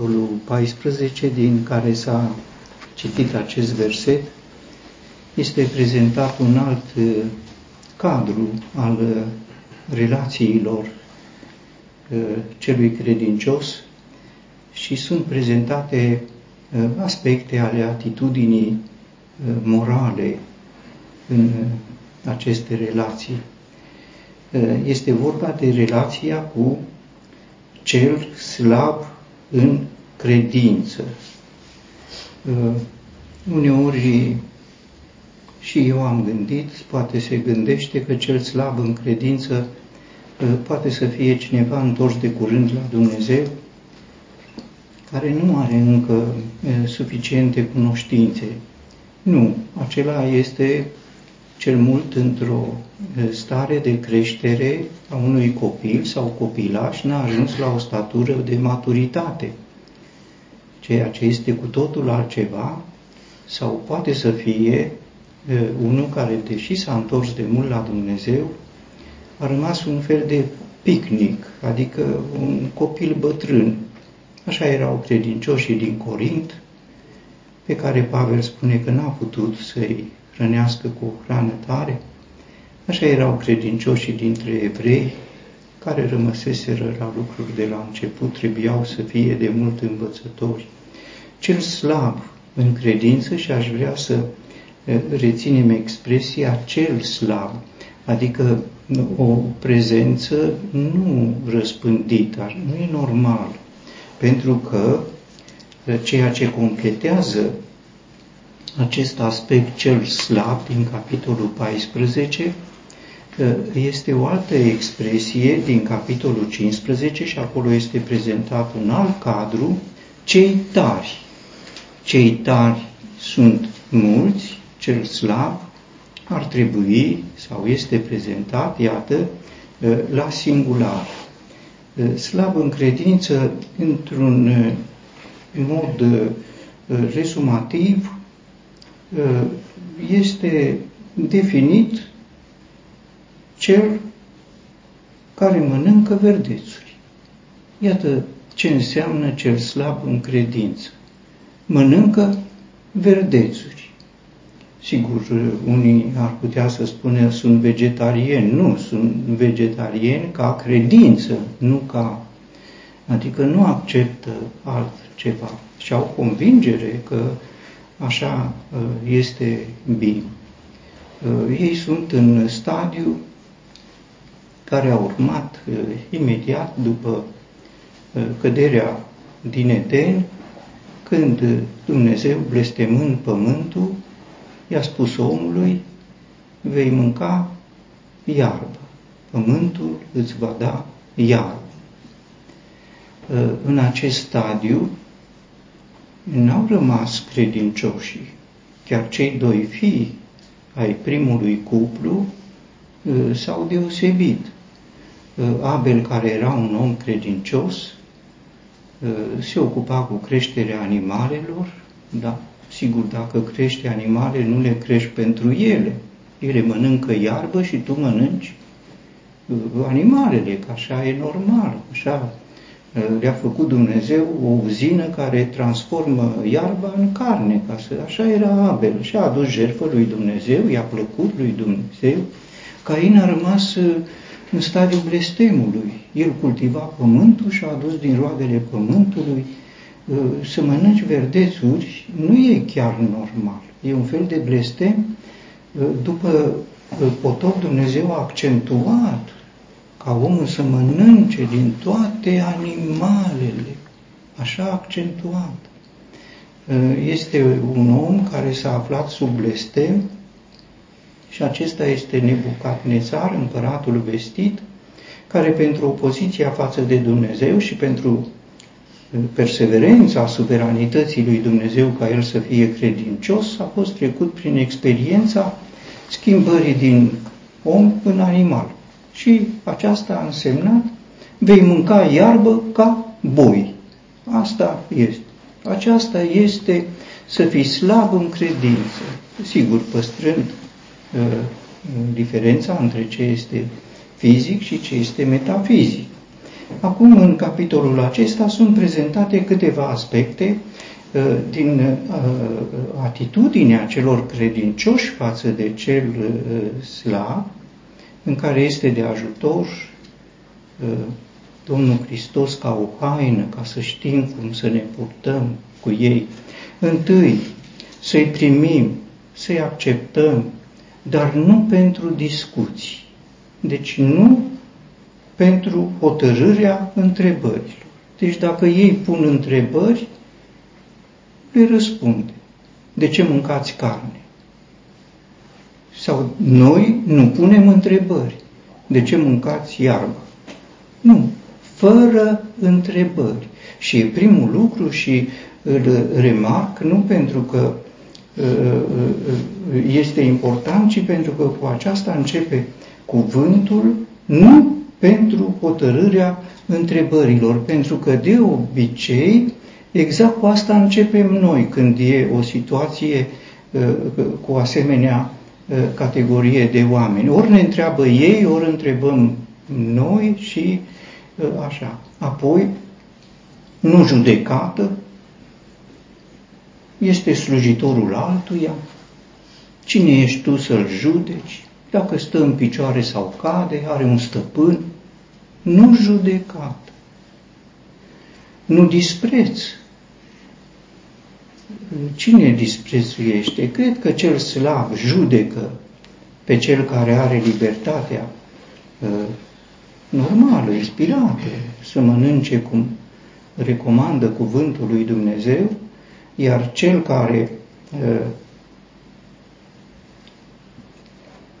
capitolul 14 din care s-a citit acest verset, este prezentat un alt uh, cadru al uh, relațiilor uh, celui credincios și sunt prezentate aspecte ale atitudinii morale în aceste relații. Este vorba de relația cu cel slab în credință. Uh, uneori și eu am gândit, poate se gândește că cel slab în credință uh, poate să fie cineva întors de curând la Dumnezeu, care nu are încă uh, suficiente cunoștințe. Nu, acela este cel mult într-o stare de creștere a unui copil sau copilaș n-a ajuns la o statură de maturitate, ceea ce este cu totul altceva, sau poate să fie unul care, deși s-a întors de mult la Dumnezeu, a rămas un fel de picnic, adică un copil bătrân. Așa erau credincioșii din Corint, pe care Pavel spune că n-a putut să-i hrănească cu o hrană tare. Așa erau credincioșii dintre evrei, care rămăseseră la lucruri de la început, trebuiau să fie de mult învățători. Cel slab în credință și aș vrea să reținem expresia cel slab, adică o prezență nu răspândită, nu e normal, pentru că ceea ce completează acest aspect cel slab din capitolul 14 este o altă expresie din capitolul 15 și acolo este prezentat un alt cadru, cei tari. Cei tari sunt mulți, cel slab ar trebui sau este prezentat, iată, la singular. Slab în credință, într-un mod resumativ, Uh, este definit cel care mănâncă verdețuri. Iată ce înseamnă cel slab în credință. Mănâncă verdețuri. Sigur, unii ar putea să spună sunt vegetarieni. Nu, sunt vegetarieni ca credință, nu ca... Adică nu acceptă altceva. Și au convingere că așa uh, este bine. Uh, ei sunt în stadiu care a urmat uh, imediat după căderea din Eden, când Dumnezeu, blestemând pământul, i-a spus omului, vei mânca iarbă. Pământul îți va da iarbă. În acest stadiu, n-au rămas credincioșii. Chiar cei doi fii ai primului cuplu uh, s-au deosebit. Uh, Abel, care era un om credincios, uh, se ocupa cu creșterea animalelor, da, sigur, dacă crește animale, nu le crești pentru ele. Ele mănâncă iarbă și tu mănânci animalele, că așa e normal, așa le-a făcut Dumnezeu o uzină care transformă iarba în carne, ca să, așa era Abel. Și a adus jertfă lui Dumnezeu, i-a plăcut lui Dumnezeu. Cain a rămas uh, în stadiul blestemului. El cultiva pământul și a adus din roadele pământului. Uh, să mănânci verdețuri nu e chiar normal. E un fel de blestem. Uh, după potop Dumnezeu a accentuat ca omul să mănânce din toate animalele, așa accentuat. Este un om care s-a aflat sub blestem și acesta este Nebucadnețar, împăratul vestit, care pentru opoziția față de Dumnezeu și pentru perseverența suveranității lui Dumnezeu ca el să fie credincios, a fost trecut prin experiența schimbării din om în animal și aceasta a însemnat vei mânca iarbă ca boi. Asta este. Aceasta este să fii slab în credință. Sigur, păstrând uh, diferența între ce este fizic și ce este metafizic. Acum, în capitolul acesta, sunt prezentate câteva aspecte uh, din uh, atitudinea celor credincioși față de cel uh, slav, în care este de ajutor Domnul Hristos ca o haină, ca să știm cum să ne purtăm cu ei. Întâi, să-i primim, să-i acceptăm, dar nu pentru discuții. Deci nu pentru hotărârea întrebărilor. Deci dacă ei pun întrebări, le răspunde. De ce mâncați carne? Sau noi nu punem întrebări. De ce mâncați iarbă? Nu, fără întrebări. Și e primul lucru și îl remarc nu pentru că uh, uh, este important, ci pentru că cu aceasta începe cuvântul, nu pentru hotărârea întrebărilor, pentru că de obicei exact cu asta începem noi când e o situație uh, cu asemenea categorie de oameni. Ori ne întreabă ei, ori întrebăm noi și așa. Apoi, nu judecată, este slujitorul altuia, cine ești tu să-l judeci, dacă stă în picioare sau cade, are un stăpân, nu judecat, nu dispreț. Cine disprețuiește? Cred că cel slav judecă pe cel care are libertatea uh, normală, inspirată, să mănânce cum recomandă cuvântul lui Dumnezeu, iar cel care uh,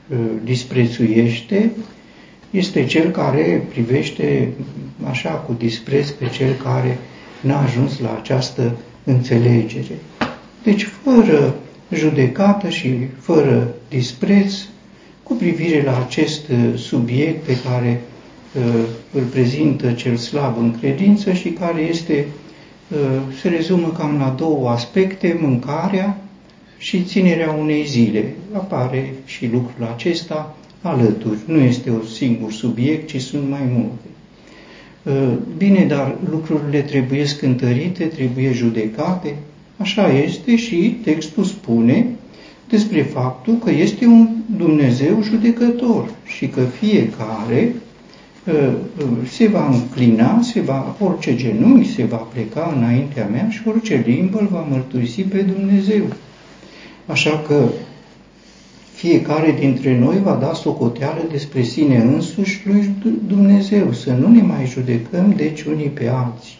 uh, disprețuiește este cel care privește așa cu dispreț pe cel care n-a ajuns la această înțelegere. Deci, fără judecată și fără dispreț, cu privire la acest uh, subiect pe care uh, îl prezintă cel slab în credință și care este, uh, se rezumă cam la două aspecte, mâncarea și ținerea unei zile. Apare și lucrul acesta alături. Nu este un singur subiect, ci sunt mai multe. Uh, bine, dar lucrurile trebuie scântărite, trebuie judecate. Așa este și textul spune despre faptul că este un Dumnezeu judecător și că fiecare uh, uh, se va înclina, se va, orice genunchi se va pleca înaintea mea și orice limbă îl va mărturisi pe Dumnezeu. Așa că fiecare dintre noi va da socoteală despre sine însuși lui Dumnezeu, să nu ne mai judecăm deci unii pe alții.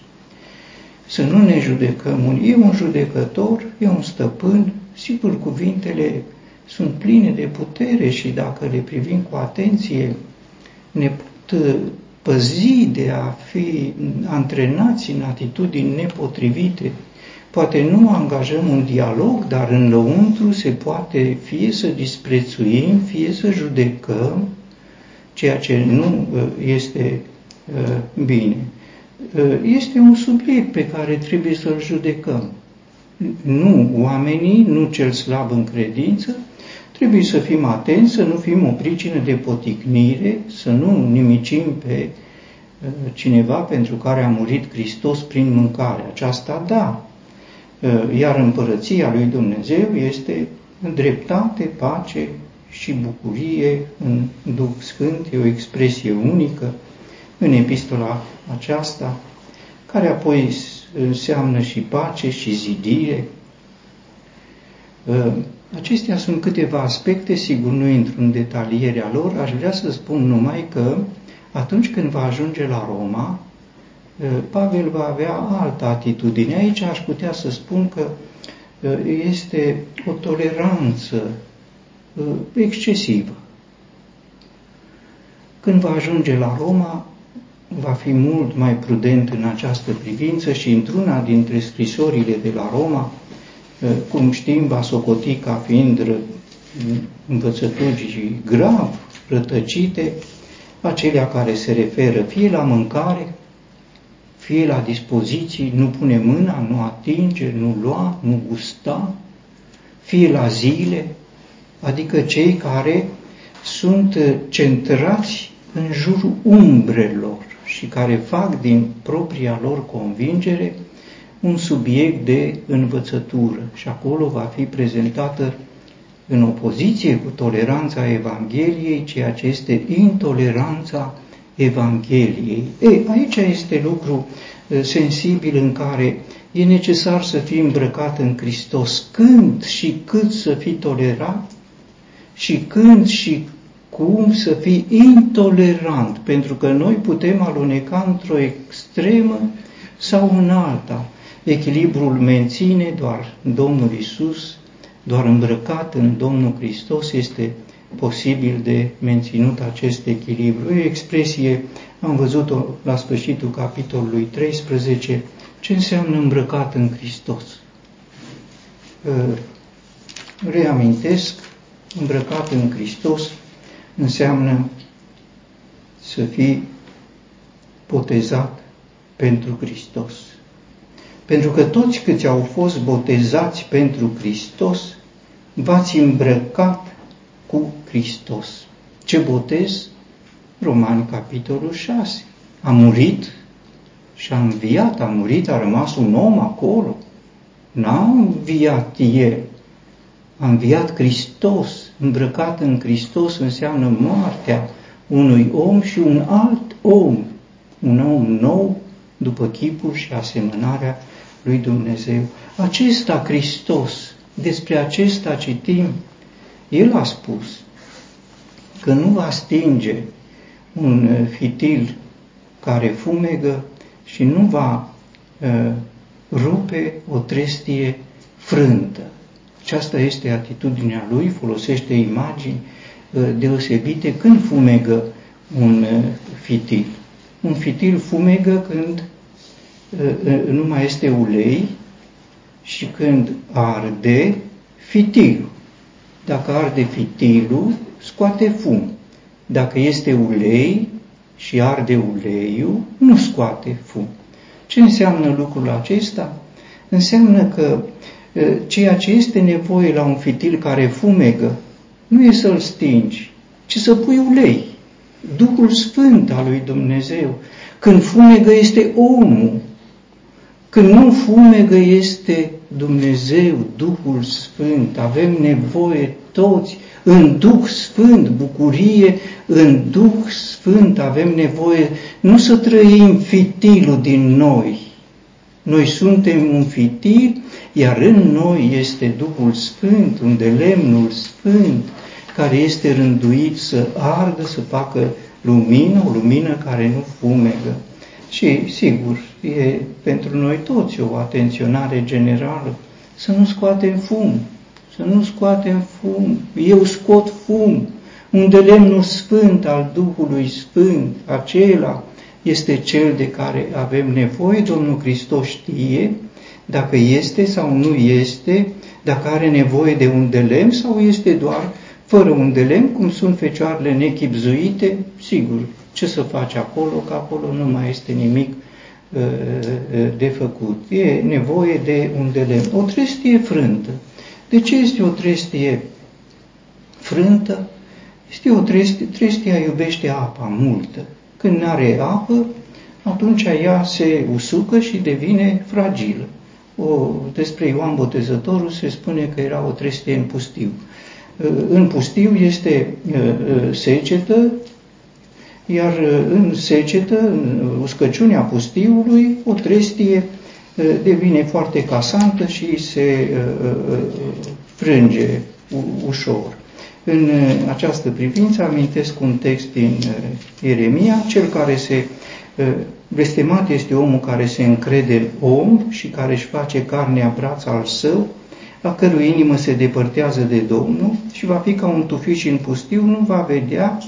Să nu ne judecăm. E un judecător, e un stăpân, sigur cuvintele sunt pline de putere și dacă le privim cu atenție, ne pot uh, păzi de a fi antrenați în atitudini nepotrivite, Poate nu angajăm un dialog, dar în lăuntru se poate fie să disprețuim, fie să judecăm ceea ce nu uh, este uh, bine. Uh, este un subiect pe care trebuie să-l judecăm. Nu oamenii, nu cel slab în credință, trebuie să fim atenți, să nu fim o pricină de poticnire, să nu nimicim pe cineva pentru care a murit Hristos prin mâncare. Aceasta da, Eh, iar împărăția lui Dumnezeu este dreptate, pace și bucurie în Duh Sfânt, e o expresie unică în epistola aceasta, care apoi înseamnă și pace și zidire. Eh, acestea sunt câteva aspecte, sigur nu intru în detalierea lor, aș vrea să spun numai că atunci când va ajunge la Roma, Pavel va avea altă atitudine. Aici aș putea să spun că este o toleranță excesivă. Când va ajunge la Roma, va fi mult mai prudent în această privință și într-una dintre scrisorile de la Roma, cum știm, va socoti ca fiind învățături grav rătăcite, acelea care se referă fie la mâncare, fie la dispoziții, nu pune mâna, nu atinge, nu lua, nu gusta, fie la zile, adică cei care sunt centrați în jurul umbrelor și care fac din propria lor convingere un subiect de învățătură. Și acolo va fi prezentată în opoziție cu toleranța Evangheliei, ceea ce este intoleranța Evangheliei. E, aici este lucru sensibil în care e necesar să fii îmbrăcat în Hristos. Când și cât să fii tolerat și când și cum să fii intolerant, pentru că noi putem aluneca într-o extremă sau în alta. Echilibrul menține doar Domnul Isus, doar îmbrăcat în Domnul Hristos este posibil de menținut acest echilibru. E o expresie, am văzut-o la sfârșitul capitolului 13, ce înseamnă îmbrăcat în Hristos. Reamintesc, îmbrăcat în Hristos înseamnă să fii botezat pentru Hristos. Pentru că toți câți au fost botezați pentru Hristos, v-ați îmbrăcat cu Hristos. Ce botez? Romani, capitolul 6. A murit și a înviat, a murit, a rămas un om acolo. N-a înviat el, a înviat Hristos. Îmbrăcat în Hristos înseamnă moartea unui om și un alt om, un om nou, după chipul și asemănarea lui Dumnezeu. Acesta Hristos, despre acesta citim, El a spus că nu va stinge un fitil care fumegă și nu va uh, rupe o trestie frântă. Aceasta este atitudinea lui, folosește imagini uh, deosebite când fumegă un uh, fitil. Un fitil fumegă când uh, nu mai este ulei și când arde fitilul. Dacă arde fitilul, scoate fum. Dacă este ulei și arde uleiul, nu scoate fum. Ce înseamnă lucrul acesta? Înseamnă că ceea ce este nevoie la un fitil care fumegă nu e să-l stingi, ci să pui ulei. Duhul Sfânt al lui Dumnezeu. Când fumegă este omul. Când nu fumegă este Dumnezeu, Duhul Sfânt. Avem nevoie toți în Duh Sfânt, bucurie, în Duh Sfânt avem nevoie nu să trăim fitilul din noi. Noi suntem un fitil iar în noi este Duhul Sfânt, unde lemnul Sfânt, care este rânduit să ardă, să facă lumină, o lumină care nu fumegă. Și, sigur, e pentru noi toți o atenționare generală. Să nu scoatem fum, să nu scoatem fum. Eu scot fum, unde lemnul sfânt al Duhului Sfânt, acela este cel de care avem nevoie, Domnul Hristos știe, dacă este sau nu este, dacă are nevoie de un de lemn sau este doar fără un de lemn, cum sunt fecioarele nechipzuite, sigur, ce să faci acolo, că acolo nu mai este nimic uh, uh, de făcut. E nevoie de un de lemn. O trestie frântă. De ce este o trestie frântă? Este o trestie, trestia iubește apa multă. Când nu are apă, atunci ea se usucă și devine fragilă o, despre Ioan Botezătorul se spune că era o trestie în pustiu. În pustiu este secetă, iar în secetă, în uscăciunea pustiului, o trestie devine foarte casantă și se frânge ușor. În această privință amintesc un text din Ieremia, cel care se Blestemat este omul care se încrede în om și care își face carnea braț al său, a cărui inimă se depărtează de Domnul și va fi ca un tufiș în pustiu, nu va vedea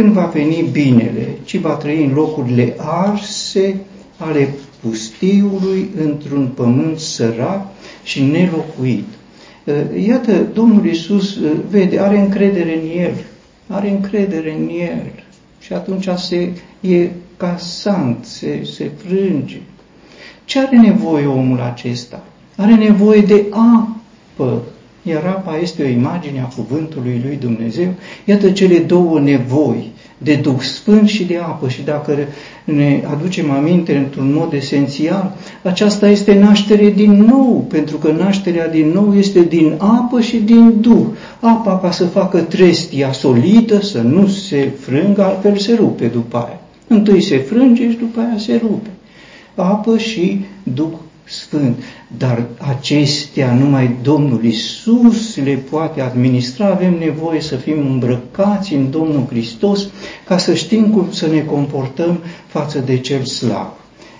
când va veni binele, ci va trăi în locurile arse ale pustiului într-un pământ sărac și nelocuit. Iată, Domnul Iisus vede, are încredere în El, are încredere în El și atunci se, e casant, se, se frânge. Ce are nevoie omul acesta? Are nevoie de apă, iar apa este o imagine a cuvântului lui Dumnezeu. Iată cele două nevoi, de Duh Sfânt și de apă. Și dacă ne aducem aminte într-un mod esențial, aceasta este naștere din nou, pentru că nașterea din nou este din apă și din Duh. Apa ca să facă trestia solidă, să nu se frângă, altfel se rupe după aia. Întâi se frânge și după aia se rupe. Apă și Duh Sfânt. Dar acestea numai Domnul Isus le poate administra. Avem nevoie să fim îmbrăcați în Domnul Hristos ca să știm cum să ne comportăm față de cel slab.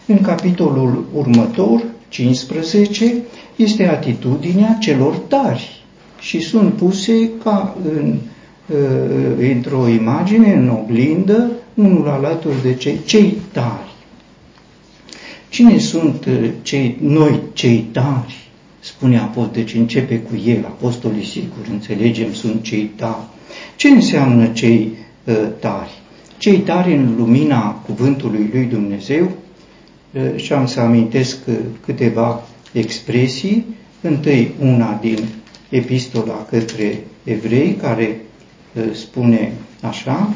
În capitolul următor, 15, este atitudinea celor tari și sunt puse ca în, uh, într-o imagine, în oglindă, unul alături de cei, cei tari. Cine sunt uh, cei, noi, cei tari? Spune apostol, deci începe cu el, apostolii sigur, înțelegem, sunt cei tari. Ce înseamnă cei uh, tari? Cei tari în lumina cuvântului lui Dumnezeu, uh, și am să amintesc uh, câteva expresii, întâi una din epistola către evrei, care uh, spune așa,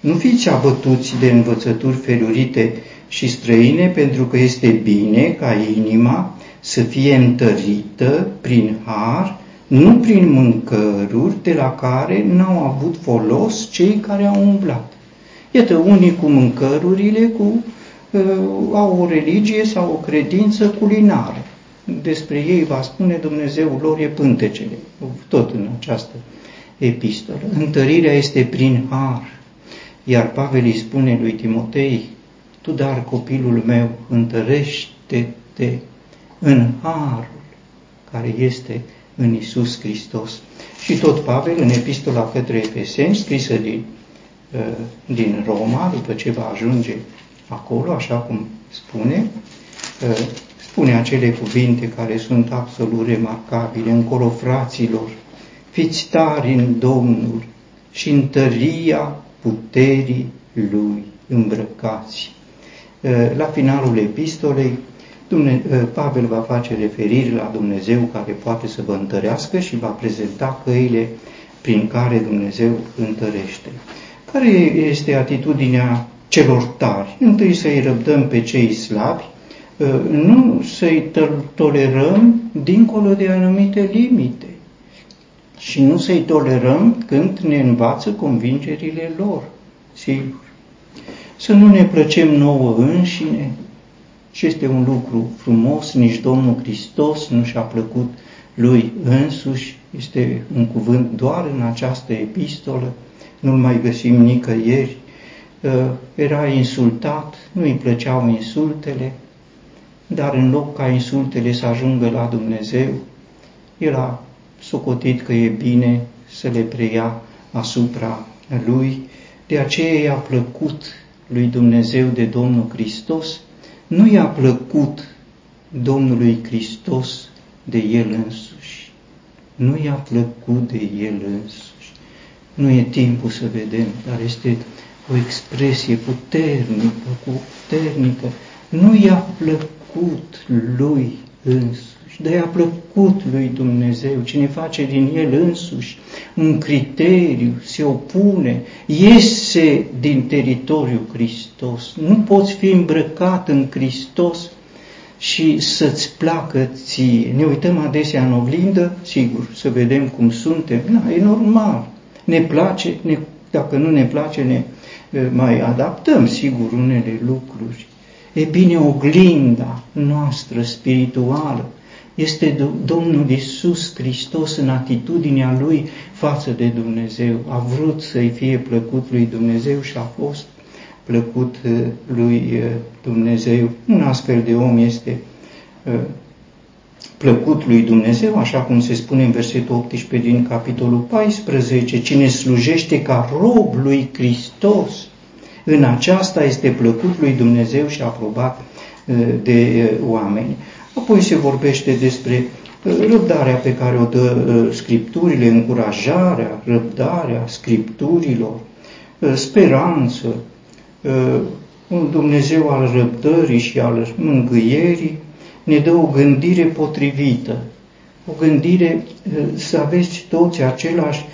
nu fiți abătuți de învățături felurite și străine, pentru că este bine ca inima să fie întărită prin har, nu prin mâncăruri de la care n-au avut folos cei care au umblat. Iată, unii cu mâncărurile cu, uh, au o religie sau o credință culinară. Despre ei va spune Dumnezeu lor e pântecele, tot în această epistolă. Întărirea este prin har. Iar Pavel îi spune lui Timotei, tu, dar copilul meu, întărește-te în harul care este în Isus Hristos. Și tot Pavel, în epistola către Efeseni, scrisă din, uh, din Roma, după ce va ajunge acolo, așa cum spune, uh, spune acele cuvinte care sunt absolut remarcabile. Încolo, fraților, fiți tari în Domnul și în tăria puterii Lui îmbrăcați. La finalul epistolei, Pavel va face referiri la Dumnezeu care poate să vă întărească și va prezenta căile prin care Dumnezeu întărește. Care este atitudinea celor tari? Întâi să-i răbdăm pe cei slabi, nu să-i tolerăm dincolo de anumite limite și nu să-i tolerăm când ne învață convingerile lor, sigur. Să nu ne plăcem nouă înșine, și este un lucru frumos, nici Domnul Hristos nu și-a plăcut lui însuși, este un cuvânt doar în această epistolă, nu-l mai găsim nicăieri, ă, era insultat, nu îi plăceau insultele, dar în loc ca insultele să ajungă la Dumnezeu, el a socotit că e bine să le preia asupra lui, de aceea i-a plăcut lui Dumnezeu de Domnul Hristos, nu i-a plăcut Domnului Hristos de El însuși. Nu i-a plăcut de El însuși. Nu e timpul să vedem, dar este o expresie puternică, puternică. Nu i-a plăcut lui însuși și de a plăcut lui Dumnezeu. Cine face din el însuși un criteriu, se opune, iese din teritoriul Hristos. Nu poți fi îmbrăcat în Hristos și să-ți placă ție. Ne uităm adesea în oglindă, sigur, să vedem cum suntem. Na, e normal. Ne place, ne, dacă nu ne place, ne mai adaptăm, sigur, unele lucruri. E bine, oglinda noastră spirituală este Domnul Isus Hristos în atitudinea Lui față de Dumnezeu. A vrut să-i fie plăcut lui Dumnezeu și a fost plăcut uh, lui uh, Dumnezeu. Un astfel de om este uh, plăcut lui Dumnezeu, așa cum se spune în versetul 18 din capitolul 14, cine slujește ca rob lui Hristos, în aceasta este plăcut lui Dumnezeu și aprobat de oameni. Apoi se vorbește despre uh, răbdarea pe care o dă uh, scripturile, încurajarea, răbdarea scripturilor, uh, speranță, un Dumnezeu al răbdării și al mângâierii ne dă o gândire potrivită, o gândire să aveți toți același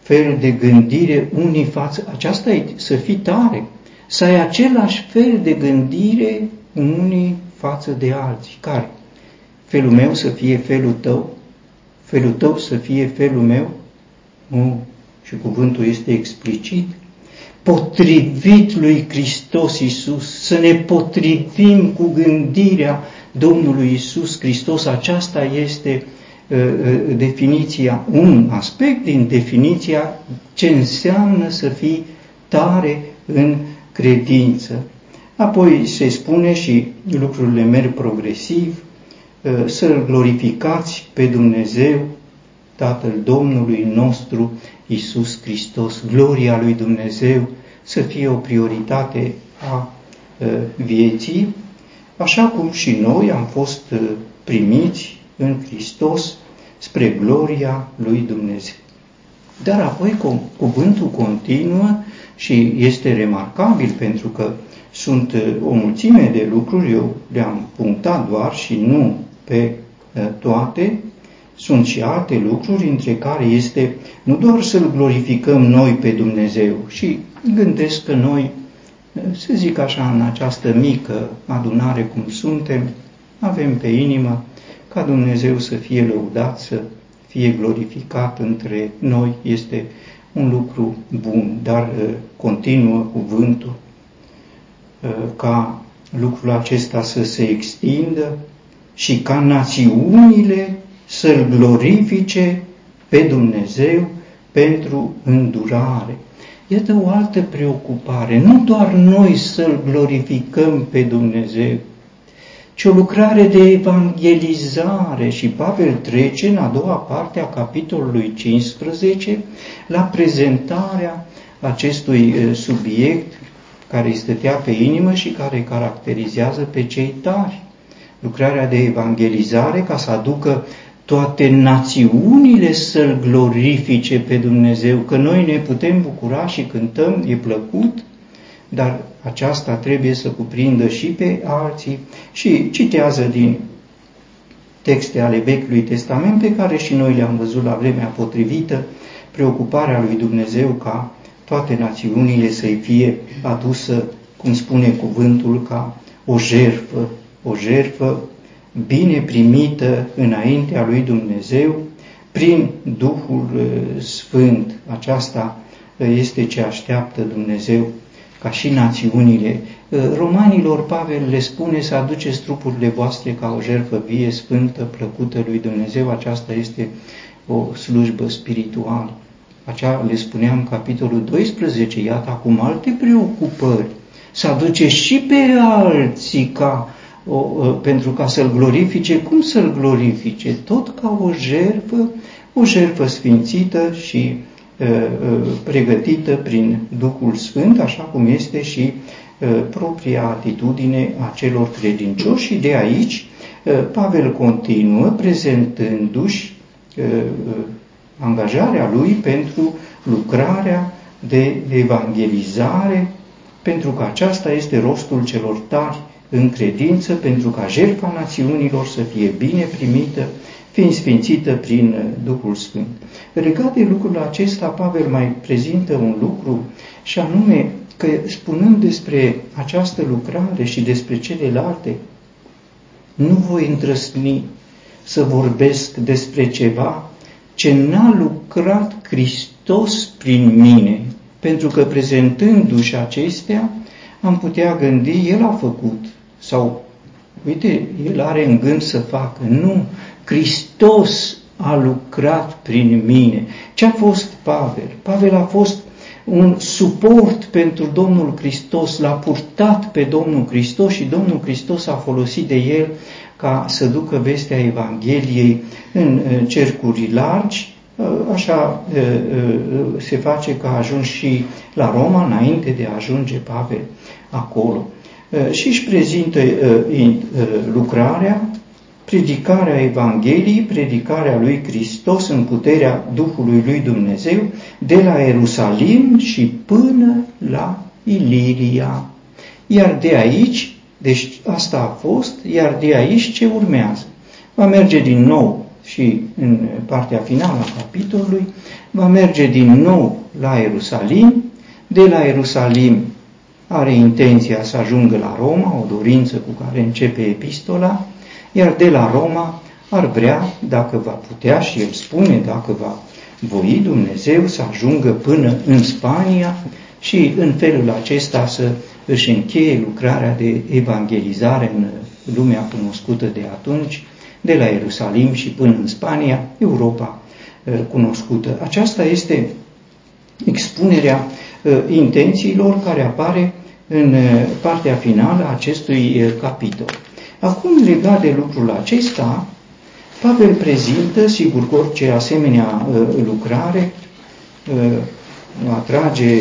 fel de gândire unii față, aceasta e să fii tare, să ai același fel de gândire unii față de alții. Care? Felul meu să fie felul tău, felul tău să fie felul meu? Nu. Și cuvântul este explicit. Potrivit lui Hristos Iisus, să ne potrivim cu gândirea Domnului Iisus Hristos, aceasta este uh, uh, definiția, un aspect din definiția ce înseamnă să fii tare în credință. Apoi se spune și lucrurile merg progresiv, uh, să-L glorificați pe Dumnezeu, Tatăl Domnului nostru, Isus Hristos, gloria lui Dumnezeu, să fie o prioritate a uh, vieții, așa cum și noi am fost uh, primiți în Hristos spre gloria lui Dumnezeu. Dar apoi cuvântul continuă și este remarcabil pentru că sunt uh, o mulțime de lucruri, eu le-am punctat doar și nu pe uh, toate, sunt și alte lucruri între care este nu doar să-L glorificăm noi pe Dumnezeu și gândesc că noi, uh, să zic așa, în această mică adunare cum suntem, avem pe inimă ca Dumnezeu să fie lăudat, să fie glorificat între noi, este un lucru bun, dar continuă cuvântul Uh, ca lucrul acesta să se extindă și ca națiunile să-L glorifice pe Dumnezeu pentru îndurare. Iată o altă preocupare, nu doar noi să-L glorificăm pe Dumnezeu, ci o lucrare de evangelizare și Pavel trece în a doua parte a capitolului 15 la prezentarea acestui uh, subiect care îi stătea pe inimă și care îi caracterizează pe cei tari. Lucrarea de evangelizare ca să aducă toate națiunile să-L glorifice pe Dumnezeu, că noi ne putem bucura și cântăm, e plăcut, dar aceasta trebuie să cuprindă și pe alții. Și citează din texte ale Vechiului Testament pe care și noi le-am văzut la vremea potrivită, preocuparea lui Dumnezeu ca toate națiunile să-i fie adusă, cum spune cuvântul, ca o jerfă, o jerfă bine primită înaintea lui Dumnezeu prin Duhul uh, Sfânt. Aceasta uh, este ce așteaptă Dumnezeu ca și națiunile. Uh, romanilor Pavel le spune să aduceți trupurile voastre ca o jerfă vie, sfântă, plăcută lui Dumnezeu. Aceasta este o slujbă spirituală acea le spuneam capitolul 12, iată acum alte preocupări, să aduce și pe alții ca, o, pentru ca să-L glorifice. Cum să-L glorifice? Tot ca o jertfă, o jertfă sfințită și uh, pregătită prin Duhul Sfânt, așa cum este și uh, propria atitudine a celor credincioși și de aici uh, Pavel continuă prezentându-și angajarea lui pentru lucrarea de evangelizare, pentru că aceasta este rostul celor tari în credință, pentru ca jertfa națiunilor să fie bine primită, fiind sfințită prin Duhul Sfânt. Legat de lucrul acesta, Pavel mai prezintă un lucru, și anume că spunând despre această lucrare și despre celelalte, nu voi îndrăsni să vorbesc despre ceva ce n-a lucrat Hristos prin mine, pentru că prezentându-și acestea, am putea gândi, El a făcut, sau, uite, El are în gând să facă. Nu, Hristos a lucrat prin mine. Ce a fost Pavel? Pavel a fost un suport pentru Domnul Hristos, l-a purtat pe Domnul Hristos și Domnul Hristos a folosit de el ca să ducă vestea Evangheliei în cercuri largi, așa se face că a ajuns și la Roma înainte de a ajunge Pavel acolo. Și își prezintă lucrarea, predicarea Evangheliei, predicarea lui Hristos în puterea Duhului lui Dumnezeu, de la Ierusalim și până la Iliria. Iar de aici deci asta a fost, iar de aici ce urmează? Va merge din nou și în partea finală a capitolului, va merge din nou la Ierusalim, de la Ierusalim are intenția să ajungă la Roma, o dorință cu care începe epistola, iar de la Roma ar vrea, dacă va putea și el spune, dacă va voi Dumnezeu să ajungă până în Spania și în felul acesta să își încheie lucrarea de evangelizare în lumea cunoscută de atunci, de la Ierusalim și până în Spania, Europa uh, cunoscută. Aceasta este expunerea uh, intențiilor care apare în uh, partea finală a acestui capitol. Acum, legat de lucrul acesta, Pavel prezintă, sigur că orice asemenea lucrare atrage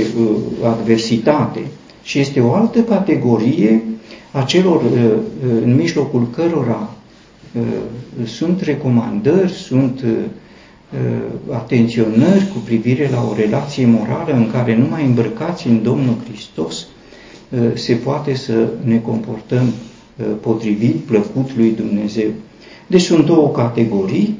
adversitate și este o altă categorie a celor în mijlocul cărora Uh, sunt recomandări, sunt uh, uh, atenționări cu privire la o relație morală în care numai îmbrăcați în Domnul Hristos se poate să ne comportăm potrivit, plăcut lui Dumnezeu. Deci sunt două categorii,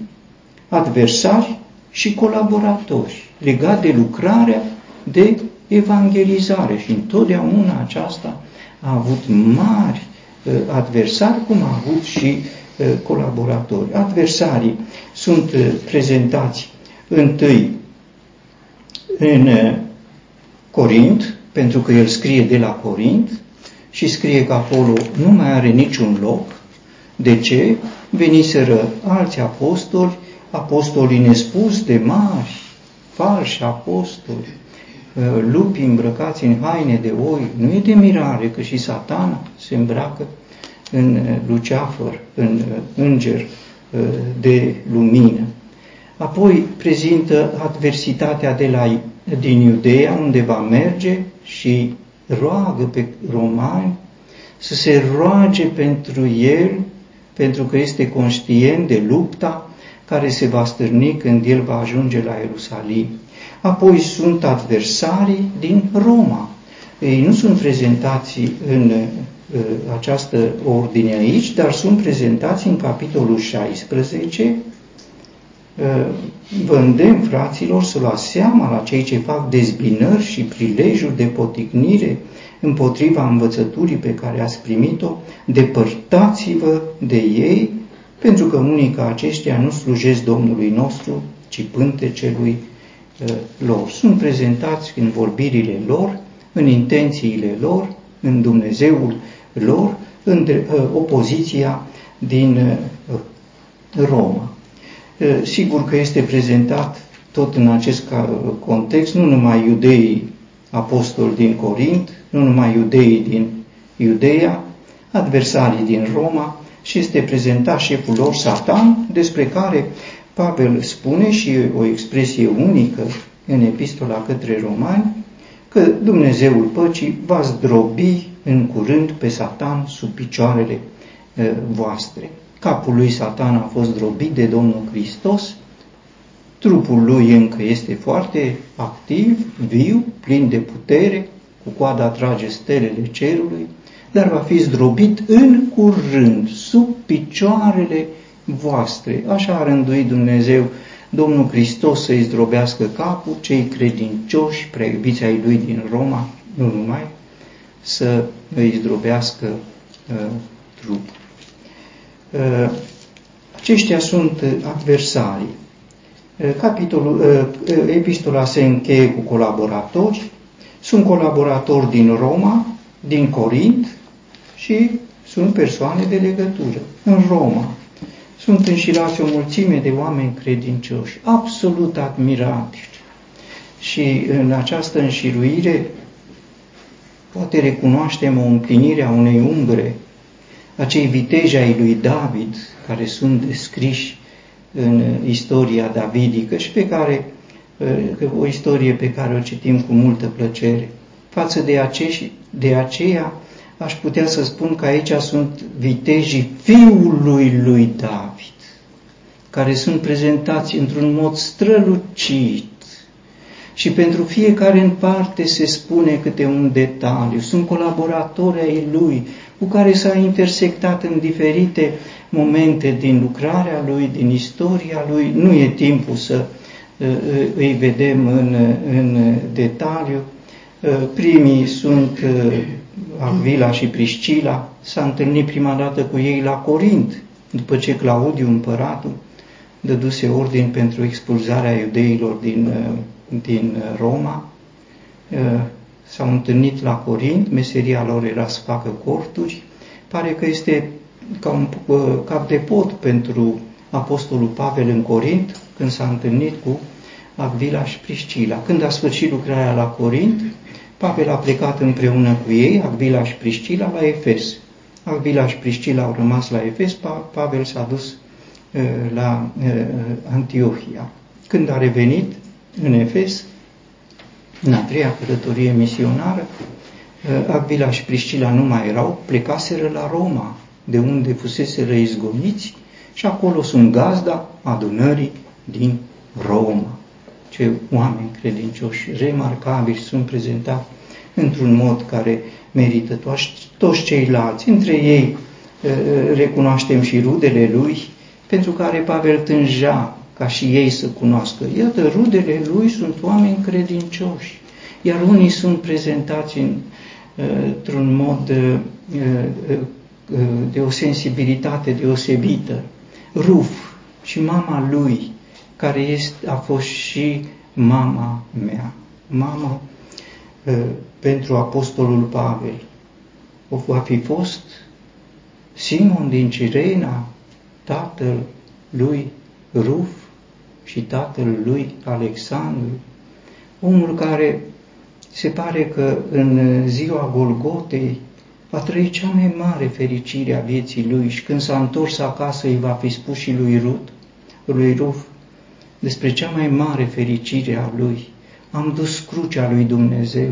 adversari și colaboratori, legat de lucrarea de evangelizare și întotdeauna aceasta a avut mari adversari, cum a avut și Eh, colaboratori. Adversarii sunt eh, prezentați întâi în eh, Corint, pentru că el scrie de la Corint și scrie că acolo nu mai are niciun loc. De ce? Veniseră alți apostoli, apostolii nespus de mari, falși apostoli, lupi îmbrăcați în haine de oi. Nu e de mirare că și satana se îmbracă în uh, Luceafăr, în uh, înger uh, de lumină. Apoi prezintă adversitatea de la, din Iudeea, unde va merge și roagă pe romani să se roage pentru el, pentru că este conștient de lupta care se va stârni când el va ajunge la Ierusalim. Apoi sunt adversarii din Roma. Ei nu sunt prezentați în Uh, această ordine aici, dar sunt prezentați în capitolul 16. Uh, vă îndemn, fraților, să luați seama la cei ce fac dezbinări și prilejuri de poticnire împotriva învățăturii pe care ați primit-o, depărtați-vă de ei, pentru că unii ca aceștia nu slujesc Domnului nostru, ci pântecelui uh, lor. Sunt prezentați în vorbirile lor, în intențiile lor, în Dumnezeul lor în uh, opoziția din uh, Roma. Uh, sigur că este prezentat tot în acest context, nu numai iudeii apostoli din Corint, nu numai iudeii din Iudeea, adversarii din Roma și este prezentat șeful lor Satan, despre care Pavel spune și o expresie unică în epistola către romani, că Dumnezeul păcii va zdrobi în curând pe Satan sub picioarele voastre. Capul lui Satan a fost drobit de Domnul Hristos, trupul lui încă este foarte activ, viu, plin de putere, cu coada trage stelele cerului, dar va fi zdrobit în curând, sub picioarele voastre. Așa a rânduit Dumnezeu Domnul Hristos să-i zdrobească capul, cei credincioși, preiubiți ai lui din Roma, nu numai, să îi zdrobească uh, trupul. Uh, aceștia sunt adversarii. Uh, capitolul, uh, epistola se încheie cu colaboratori. Sunt colaboratori din Roma, din Corint și sunt persoane de legătură. În Roma sunt înșirați o mulțime de oameni credincioși, absolut admirabili. Și în această înșiruire Poate recunoaștem o împlinire a unei umbre, acei viteji ai lui David, care sunt descriși în istoria davidică și pe care, o istorie pe care o citim cu multă plăcere. Față de, aceși, de aceea, aș putea să spun că aici sunt vitejii fiului lui David, care sunt prezentați într-un mod strălucit, și pentru fiecare în parte se spune câte un detaliu. Sunt colaboratori ai lui cu care s-a intersectat în diferite momente din lucrarea lui, din istoria lui. Nu e timpul să uh, uh, îi vedem în, în detaliu. Uh, primii sunt Avila și Priscila. S-a întâlnit prima dată cu ei la Corint, după ce Claudiu, împăratul, dăduse ordin pentru expulzarea iudeilor din, din Roma. S-au întâlnit la Corint, meseria lor era să facă corturi. Pare că este ca un cap de pod pentru Apostolul Pavel în Corint, când s-a întâlnit cu Avila și Priscila. Când a sfârșit lucrarea la Corint, Pavel a plecat împreună cu ei, Avila și Priscila, la Efes. Avila și Priscila au rămas la Efes, Pavel s-a dus uh, la uh, Antiohia. Când a revenit în Efes, în a treia călătorie misionară, uh, Avila și Priscila nu mai erau, plecaseră la Roma, de unde fusese izgoniți și acolo sunt gazda adunării din Roma. Ce oameni credincioși, remarcabili, sunt prezentați într-un mod care merită toți, toți ceilalți. Între ei recunoaștem și rudele lui, pentru care Pavel tânja ca și ei să cunoască. Iată, rudele lui sunt oameni credincioși, iar unii sunt prezentați în, într-un mod de o sensibilitate deosebită. Ruf și mama lui, care este, a fost și mama mea, mama pentru Apostolul Pavel. O va fi fost Simon din Cirena, tatăl lui Ruf și tatăl lui Alexandru, omul care se pare că în ziua Golgotei va trăi cea mai mare fericire a vieții lui și când s-a întors acasă îi va fi spus și lui Rut, lui Ruf, despre cea mai mare fericire a lui. Am dus crucea lui Dumnezeu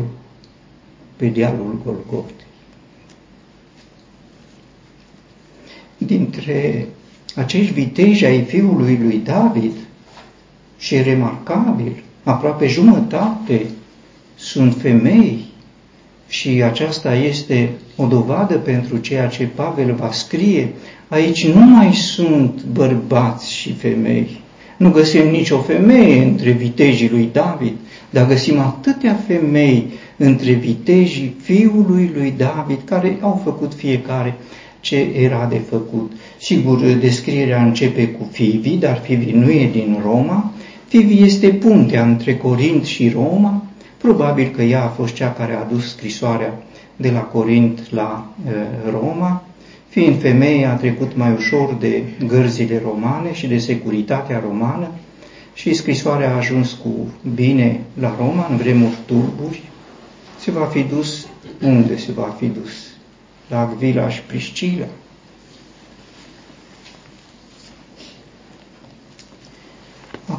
pe dealul Golgotei. Dintre acești viteji ai fiului lui David și remarcabil, aproape jumătate sunt femei și aceasta este o dovadă pentru ceea ce Pavel va scrie. Aici nu mai sunt bărbați și femei. Nu găsim nicio femeie între vitejii lui David, dar găsim atâtea femei între vitejii fiului lui David, care au făcut fiecare ce era de făcut. Sigur, descrierea începe cu Fivi, dar Fivi nu e din Roma. Fivi este puntea între Corint și Roma. Probabil că ea a fost cea care a adus scrisoarea de la Corint la uh, Roma. Fiind femeie, a trecut mai ușor de gărzile romane și de securitatea romană și scrisoarea a ajuns cu bine la Roma în vremuri turburi. Se va fi dus unde se va fi dus? La Agvila și Priscila.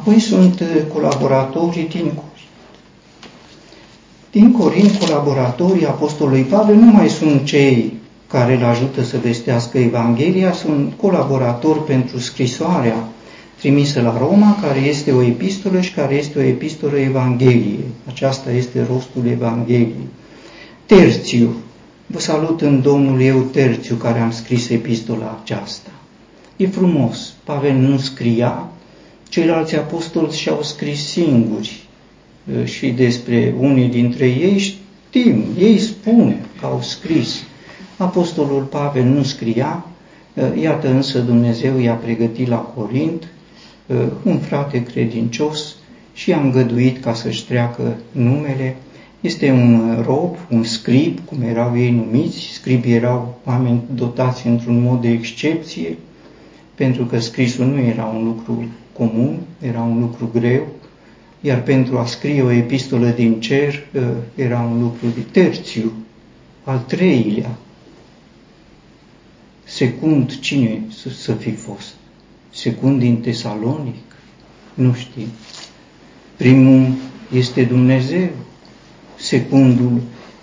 Apoi sunt uh, colaboratorii din din Corint, colaboratorii Apostolului Pavel nu mai sunt cei care îl ajută să vestească Evanghelia, sunt colaboratori pentru scrisoarea trimisă la Roma, care este o epistolă și care este o epistolă Evangheliei. Aceasta este rostul Evangheliei. Terțiu, vă salut în Domnul eu Terțiu care am scris epistola aceasta. E frumos, Pavel nu scria, ceilalți apostoli și-au scris singuri, Uh, și despre unii dintre ei știm, ei spun că au scris. Apostolul Pavel nu scria, uh, iată însă Dumnezeu i-a pregătit la Corint uh, un frate credincios și i-a îngăduit ca să-și treacă numele. Este un rob, un scrib, cum erau ei numiți. Scribii erau oameni dotați într-un mod de excepție, pentru că scrisul nu era un lucru comun, era un lucru greu, iar pentru a scrie o epistolă din cer ă, era un lucru de terțiu, al treilea. Secund, cine să, să fi fost? Secund din Tesalonic? Nu știm. Primul este Dumnezeu. Secundul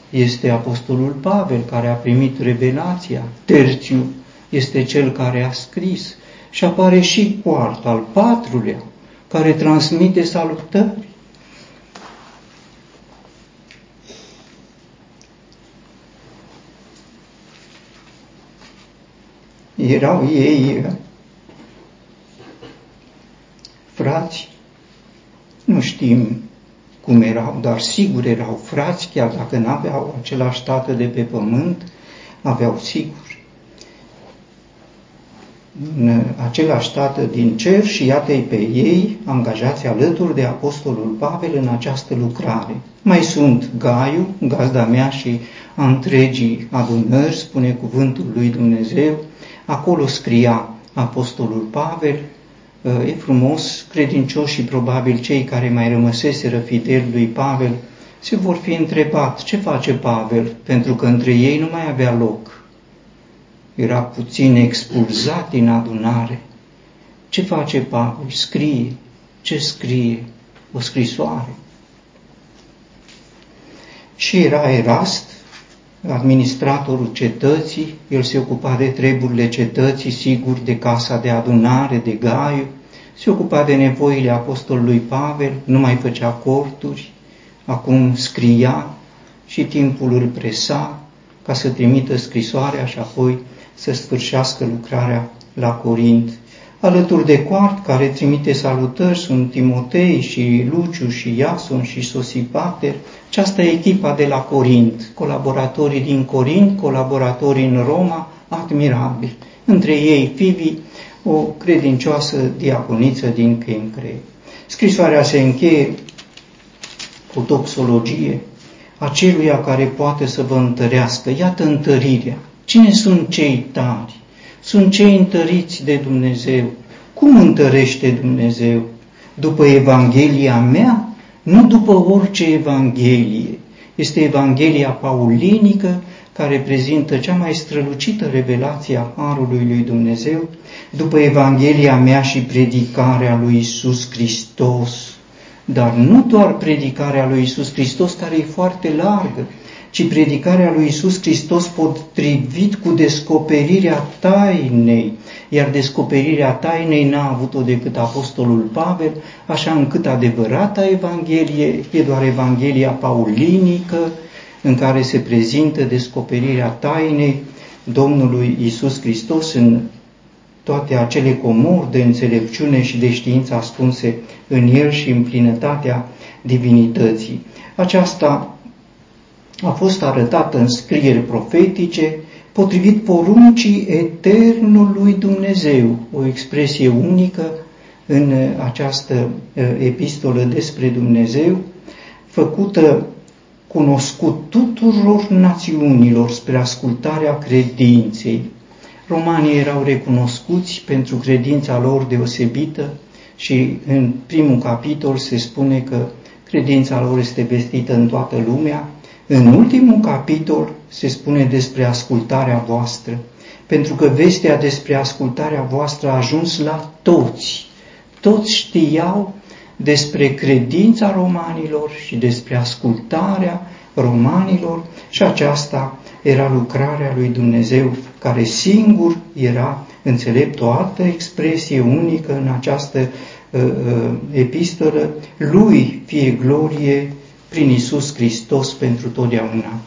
este Apostolul Pavel, care a primit revelația. Terțiu este cel care a scris și apare și poarta, al patrulea, care transmite salutări. Erau ei frați, nu știm cum erau, dar sigur erau frați, chiar dacă n-aveau același tată de pe pământ, aveau sigur în același tată din cer și iată-i pe ei angajați alături de Apostolul Pavel în această lucrare. Mai sunt Gaiu, gazda mea și a întregii adunări, spune cuvântul lui Dumnezeu, acolo scria Apostolul Pavel, e frumos, credincioși și probabil cei care mai rămăseseră fideli lui Pavel se vor fi întrebat ce face Pavel, pentru că între ei nu mai avea loc. Era puțin expulzat din adunare. Ce face Pavel? Scrie. Ce scrie? O scrisoare. Și era Erast, administratorul cetății, el se ocupa de treburile cetății, sigur, de casa de adunare, de gaiu, se ocupa de nevoile apostolului Pavel, nu mai făcea corturi, acum scria și timpul îl presa ca să trimită scrisoarea și apoi să sfârșească lucrarea la Corint. Alături de Coart, care trimite salutări, sunt Timotei și Luciu și Iason și Sosipater. Aceasta e echipa de la Corint, colaboratorii din Corint, colaboratorii în Roma, admirabili. Între ei Fibi, o credincioasă diaconiță din Kencre. Scrisoarea se încheie cu toxologie aceluia care poate să vă întărească. Iată întărirea. Cine sunt cei tari? Sunt cei întăriți de Dumnezeu. Cum întărește Dumnezeu? După Evanghelia mea? Nu după orice Evanghelie. Este Evanghelia paulinică, care prezintă cea mai strălucită revelație a Harului lui Dumnezeu, după Evanghelia mea și predicarea lui Isus Hristos. Dar nu doar predicarea lui Isus Hristos, care e foarte largă, ci predicarea lui Isus Hristos potrivit cu descoperirea tainei, iar descoperirea tainei n-a avut-o decât Apostolul Pavel, așa încât adevărata Evanghelie e doar Evanghelia paulinică, în care se prezintă descoperirea tainei Domnului Isus Hristos în toate acele comori de înțelepciune și de știință ascunse în el și în plinătatea divinității. Aceasta a fost arătată în scrieri profetice, potrivit poruncii eternului Dumnezeu, o expresie unică în această epistolă despre Dumnezeu, făcută cunoscut tuturor națiunilor spre ascultarea credinței. Romanii erau recunoscuți pentru credința lor deosebită și în primul capitol se spune că credința lor este vestită în toată lumea, în ultimul capitol se spune despre ascultarea voastră, pentru că vestea despre ascultarea voastră a ajuns la toți. Toți știau despre credința romanilor și despre ascultarea romanilor și aceasta era lucrarea lui Dumnezeu care singur era înțelept o altă expresie unică în această uh, uh, epistolă, lui fie glorie prin Isus Hristos pentru totdeauna.